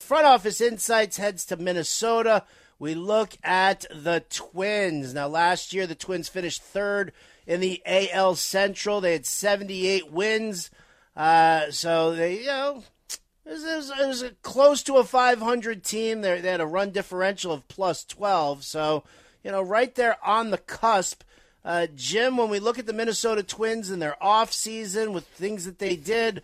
Front office insights heads to Minnesota. We look at the Twins. Now, last year, the Twins finished third in the AL Central. They had 78 wins. Uh, so they, you know, it was, it was, close to a 500 team. They, they had a run differential of plus 12. So, you know, right there on the cusp. Uh, Jim, when we look at the Minnesota Twins and their off season with things that they did,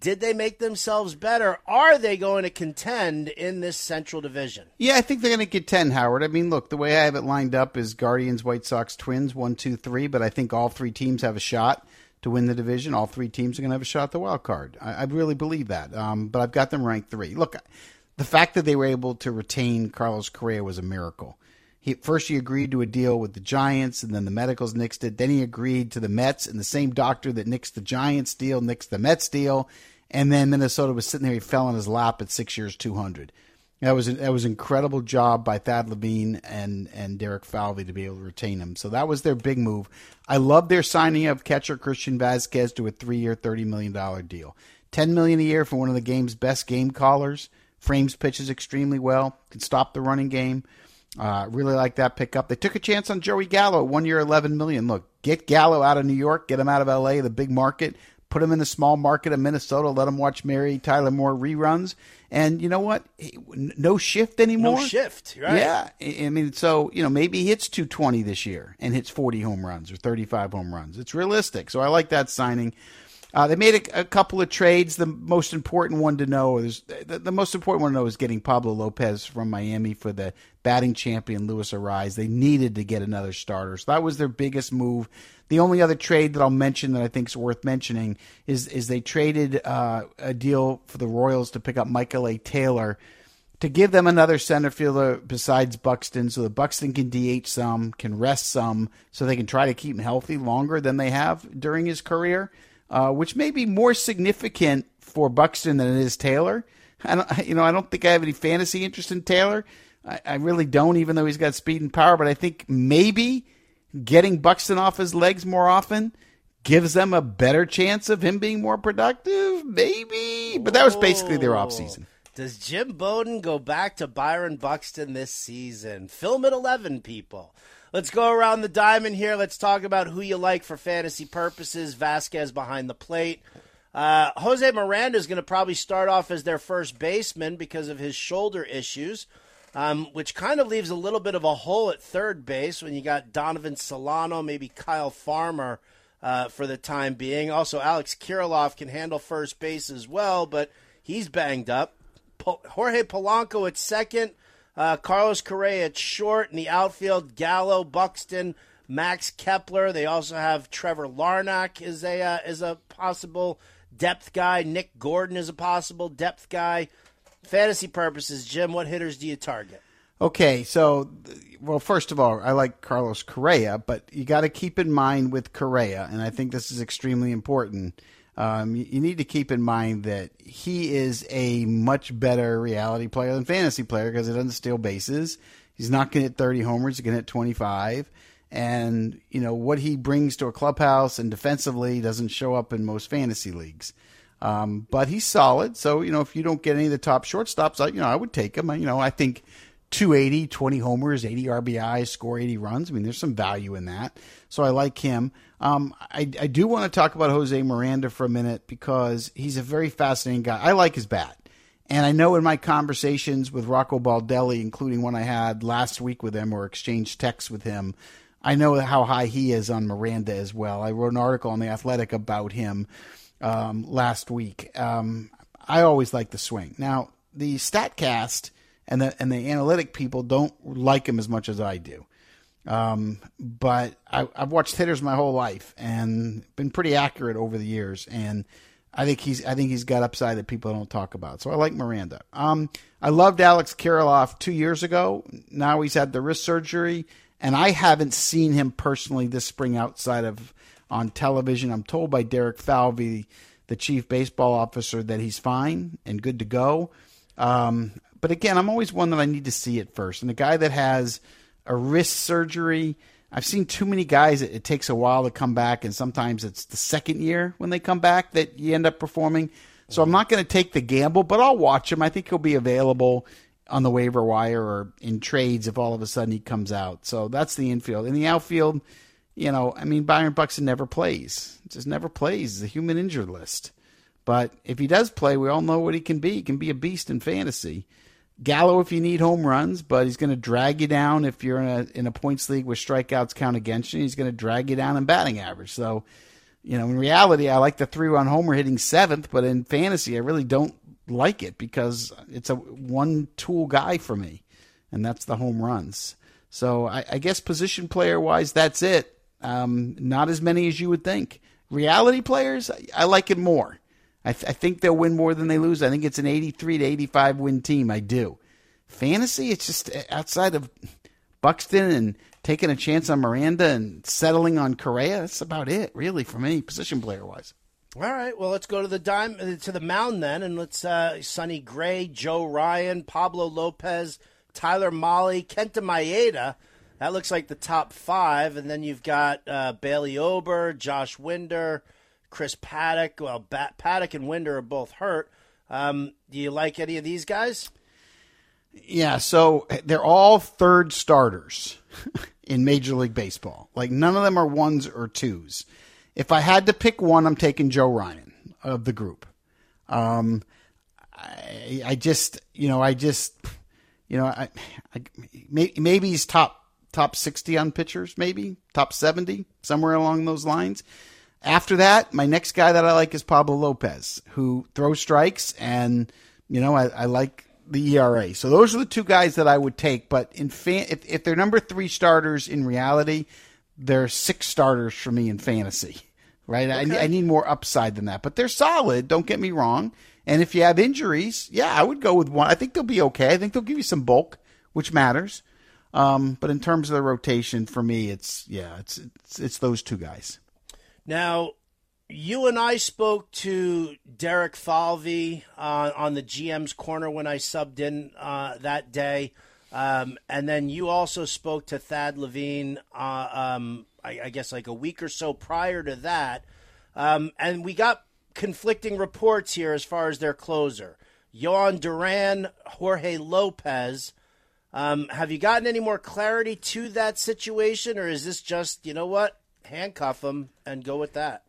did they make themselves better? Are they going to contend in this Central Division? Yeah, I think they're going to contend, Howard. I mean, look, the way I have it lined up is Guardians, White Sox, Twins, one, two, three. But I think all three teams have a shot to win the division. All three teams are going to have a shot at the wild card. I, I really believe that. Um, but I've got them ranked three. Look, the fact that they were able to retain Carlos Correa was a miracle. He, first, he agreed to a deal with the Giants, and then the medicals nixed it. Then he agreed to the Mets, and the same doctor that nixed the Giants deal nixed the Mets deal. And then Minnesota was sitting there. He fell in his lap at six years, two hundred. That was that was an incredible job by Thad Levine and and Derek Falvey to be able to retain him. So that was their big move. I love their signing of catcher Christian Vazquez to a three year, thirty million dollar deal. Ten million a year for one of the game's best game callers. Frames pitches extremely well. Can stop the running game. Uh, really like that pickup. They took a chance on Joey Gallo, one year, eleven million. Look, get Gallo out of New York, get him out of L.A., the big market. Put him in the small market of Minnesota. Let him watch Mary Tyler Moore reruns. And you know what? No shift anymore. No shift. Right. Yeah. I mean, so you know, maybe he hits 220 this year and hits 40 home runs or 35 home runs. It's realistic. So I like that signing. Uh, they made a, a, couple of trades. The most important one to know is the, the, most important one to know is getting Pablo Lopez from Miami for the batting champion Luis Arraez. They needed to get another starter, so that was their biggest move. The only other trade that I'll mention that I think is worth mentioning is is they traded uh, a deal for the Royals to pick up Michael A. Taylor to give them another center fielder besides Buxton, so that Buxton can DH some, can rest some, so they can try to keep him healthy longer than they have during his career uh, which may be more significant for Buxton than it is Taylor. I don't, you know, I don't think I have any fantasy interest in Taylor. I, I really don't, even though he's got speed and power. But I think maybe getting Buxton off his legs more often gives them a better chance of him being more productive. Maybe, but that was basically their offseason. Does Jim Bowden go back to Byron Buxton this season? Film at 11, people. Let's go around the diamond here. Let's talk about who you like for fantasy purposes. Vazquez behind the plate. Uh, Jose Miranda is going to probably start off as their first baseman because of his shoulder issues, um, which kind of leaves a little bit of a hole at third base when you got Donovan Solano, maybe Kyle Farmer uh, for the time being. Also, Alex Kirilloff can handle first base as well, but he's banged up. Jorge Polanco at second. Uh, Carlos Correa at short in the outfield. Gallo, Buxton, Max Kepler. They also have Trevor Larnach is a uh, is a possible depth guy. Nick Gordon is a possible depth guy. Fantasy purposes, Jim, what hitters do you target? Okay, so well, first of all, I like Carlos Correa, but you got to keep in mind with Correa, and I think this is extremely important um, you, need to keep in mind that he is a much better reality player than fantasy player because he doesn't steal bases. He's not going to hit 30 homers. He's going to hit 25. And, you know, what he brings to a clubhouse and defensively doesn't show up in most fantasy leagues. Um, but he's solid. So, you know, if you don't get any of the top shortstops, I, you know, I would take him. You know, I think 280, 20 homers, 80 RBIs, score 80 runs. I mean, there's some value in that. So I like him. Um, I, I do want to talk about Jose Miranda for a minute because he's a very fascinating guy. I like his bat. And I know in my conversations with Rocco Baldelli, including one I had last week with him or exchanged texts with him, I know how high he is on Miranda as well. I wrote an article on The Athletic about him um, last week. Um, I always like the swing. Now, the StatCast and the and the analytic people don't like him as much as I do. Um, but I, have watched hitters my whole life and been pretty accurate over the years. And I think he's I think he's got upside that people don't talk about. So I like Miranda. Um, I loved Alex Kirilloff two years ago. Now he's had the wrist surgery, and I haven't seen him personally this spring outside of on television. I'm told by Derek Falvey, the chief baseball officer, that he's fine and good to go. Um, but again, I'm always one that I need to see it first. And the guy that has a wrist surgery, I've seen too many guys. It, it takes a while to come back, and sometimes it's the second year when they come back that you end up performing. So I'm not going to take the gamble, but I'll watch him. I think he'll be available on the waiver wire or in trades if all of a sudden he comes out. So that's the infield. In the outfield, you know, I mean, Byron Buxton never plays. Just never plays. The human injured list. But if he does play, we all know what he can be. He can be a beast in fantasy. Gallo if you need home runs, but he's going to drag you down if you're in a in a points league where strikeouts count against you. He's going to drag you down in batting average. So, you know, in reality, I like the three run homer hitting seventh, but in fantasy, I really don't like it because it's a one tool guy for me, and that's the home runs. So I, I guess position player wise, that's it. Um, not as many as you would think. Reality players, I, I like it more. I, th- I, think they'll win more than they lose. I think it's an 83 to 85 win team. I do. Fantasy, it's just outside of Buxton and taking a chance on Miranda and settling on Correa. That's about it, really, for me, position player wise. All right, well, let's go to the dime uh, to the mound then, and let's uh, Sonny Gray, Joe Ryan, Pablo Lopez, Tyler Mahle, Kenta Maeda. That looks like the top five, and then you've got uh, Bailey Ober, Josh Winder. Chris Paddack. Well, Paddack and Winder are both hurt. Um, do you like any of these guys? Yeah, so they're all third starters in Major League Baseball. Like none of them are ones or twos. If I had to pick one, I'm taking Joe Ryan of the group. Um, I, I just, you know, I just, you know, I, I maybe he's top top 60 on pitchers, maybe top 70, somewhere along those lines. After that, my next guy that I like is Pablo Lopez, who throws strikes, and you know I, I like the ERA. So those are the two guys that I would take. But in fan, if, if they're number three starters in reality, they're six starters for me in fantasy. Right? Okay. I, I need more upside than that. But they're solid. Don't get me wrong. And if you have injuries, yeah, I would go with one. I think they'll be okay. I think they'll give you some bulk, which matters. Um, but in terms of the rotation, for me, it's yeah, it's it's, it's those two guys. Now, you and I spoke to Derek Falvey uh, on the GM's corner when I subbed in uh, that day. Um, and then you also spoke to Thad Levine, uh, um, I, I, guess like a week or so prior to that. Um, and we got conflicting reports here as far as their closer. Jhoan Duran, Jorge Lopez. Um, have you gotten any more clarity to that situation, or is this just, you know what? Handcuff them and go with that.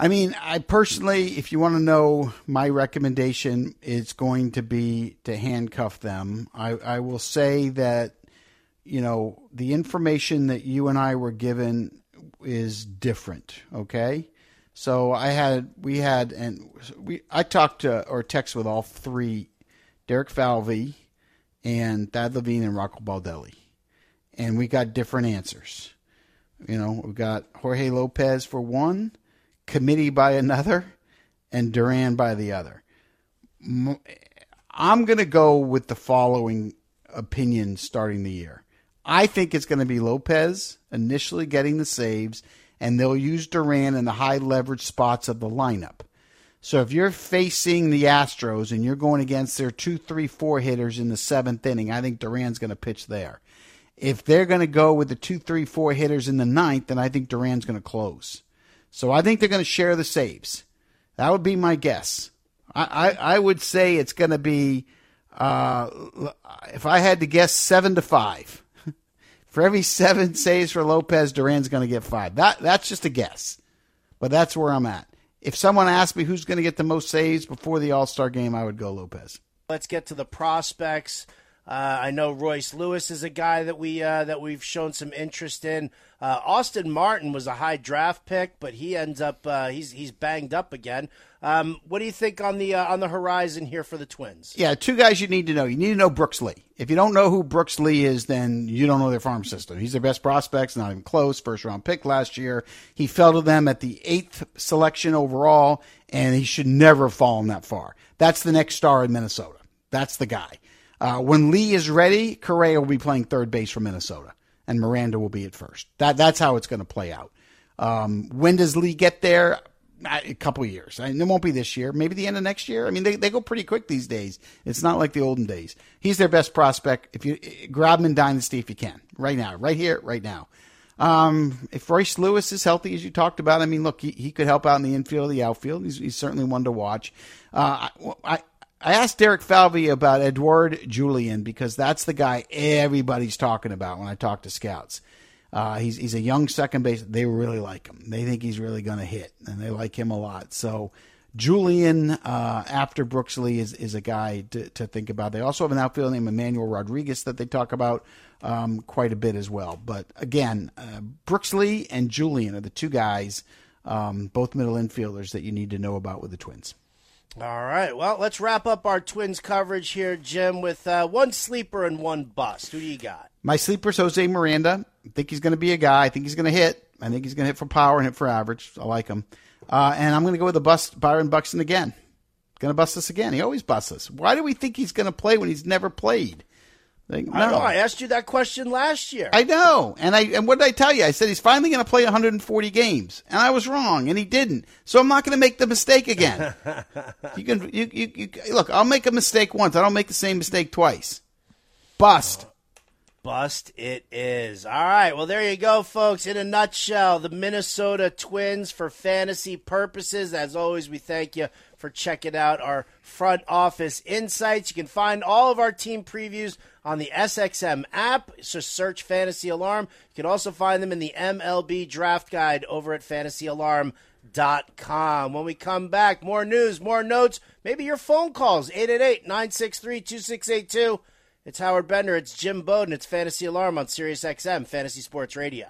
I mean, I personally, if you want to know my recommendation, it's going to be to handcuff them. I, I will say that, you know, the information that you and I were given is different. Okay. So I had, we had, and we, I talked to or text with all three Derek Falvey and Thad Levine and Rocco Baldelli. And we got different answers. You know, we've got Jorge Lopez for one, committee by another, and Duran by the other. I'm going to go with the following opinion starting the year. I think it's going to be Lopez initially getting the saves, and they'll use Duran in the high leverage spots of the lineup. So if you're facing the Astros and you're going against their two, three, four hitters in the seventh inning, I think Duran's going to pitch there. If they're going to go with the two, three, four hitters in the ninth, then I think Duran's going to close. So I think they're going to share the saves. That would be my guess. I, I, I would say it's going to be, uh, if I had to guess, seven to five. for every seven saves for Lopez, Duran's going to get five. That that's just a guess, but that's where I'm at. If someone asked me who's going to get the most saves before the All Star game, I would go Lopez. Let's get to the prospects. Uh, I know Royce Lewis is a guy that we uh, that we've shown some interest in. Uh, Austin Martin was a high draft pick, but he ends up uh, he's he's banged up again. Um, what do you think on the uh, on the horizon here for the Twins? Yeah, two guys you need to know. You need to know Brooks Lee. If you don't know who Brooks Lee is, then you don't know their farm system. He's their best prospects, not even close. First round pick last year. He fell to them at the eighth selection overall, and he should never have fallen that far. That's the next star in Minnesota. That's the guy. Uh, when Lee is ready, Correa will be playing third base for Minnesota, and Miranda will be at first. That that's how it's going to play out. Um, when does Lee get there? A couple years. I mean, it won't be this year. Maybe the end of next year. I mean, they, they go pretty quick these days. It's not like the olden days. He's their best prospect. If you grab him in dynasty, if you can, right now, right here, right now. Um, if Royce Lewis is healthy, as you talked about, I mean, look, he, he could help out in the infield, the outfield. He's, he's certainly one to watch. Uh, I, I asked Derek Falvey about Edouard Julien because that's the guy everybody's talking about when I talk to scouts. Uh, he's he's a young second base. They really like him. They think he's really going to hit, and they like him a lot. So Julien uh, after Brooks Lee is, is a guy to, to think about. They also have an outfield named Emmanuel Rodriguez that they talk about um, quite a bit as well. But again, uh, Brooks Lee and Julien are the two guys, um, both middle infielders that you need to know about with the Twins. All right. Well, let's wrap up our Twins coverage here, Jim, with uh, one sleeper and one bust. Who do you got? My sleeper's Jose Miranda. I think he's going to be a guy. I think he's going to hit. I think he's going to hit for power and hit for average. I like him. Uh, and I'm going to go with the bust Byron Buxton again. Going to bust us again. He always busts us. Why do we think he's going to play when he's never played? Like, no. I know. I asked you that question last year. I know, and I and what did I tell you? I said he's finally going to play 140 games, and I was wrong, and he didn't. So I'm not going to make the mistake again. you can you, you you look. I'll make a mistake once. I don't make the same mistake twice. Bust. Bust it is. All right. Well, there you go, folks. In a nutshell, the Minnesota Twins for fantasy purposes. As always, we thank you for checking out our front office insights. You can find all of our team previews on the SXM app. So search Fantasy Alarm. You can also find them in the MLB Draft Guide over at fantasyalarm.com. When we come back, more news, more notes, maybe your phone calls 888 963 2682. It's Howard Bender. It's Jim Bowden. It's Fantasy Alarm on Sirius XM Fantasy Sports Radio.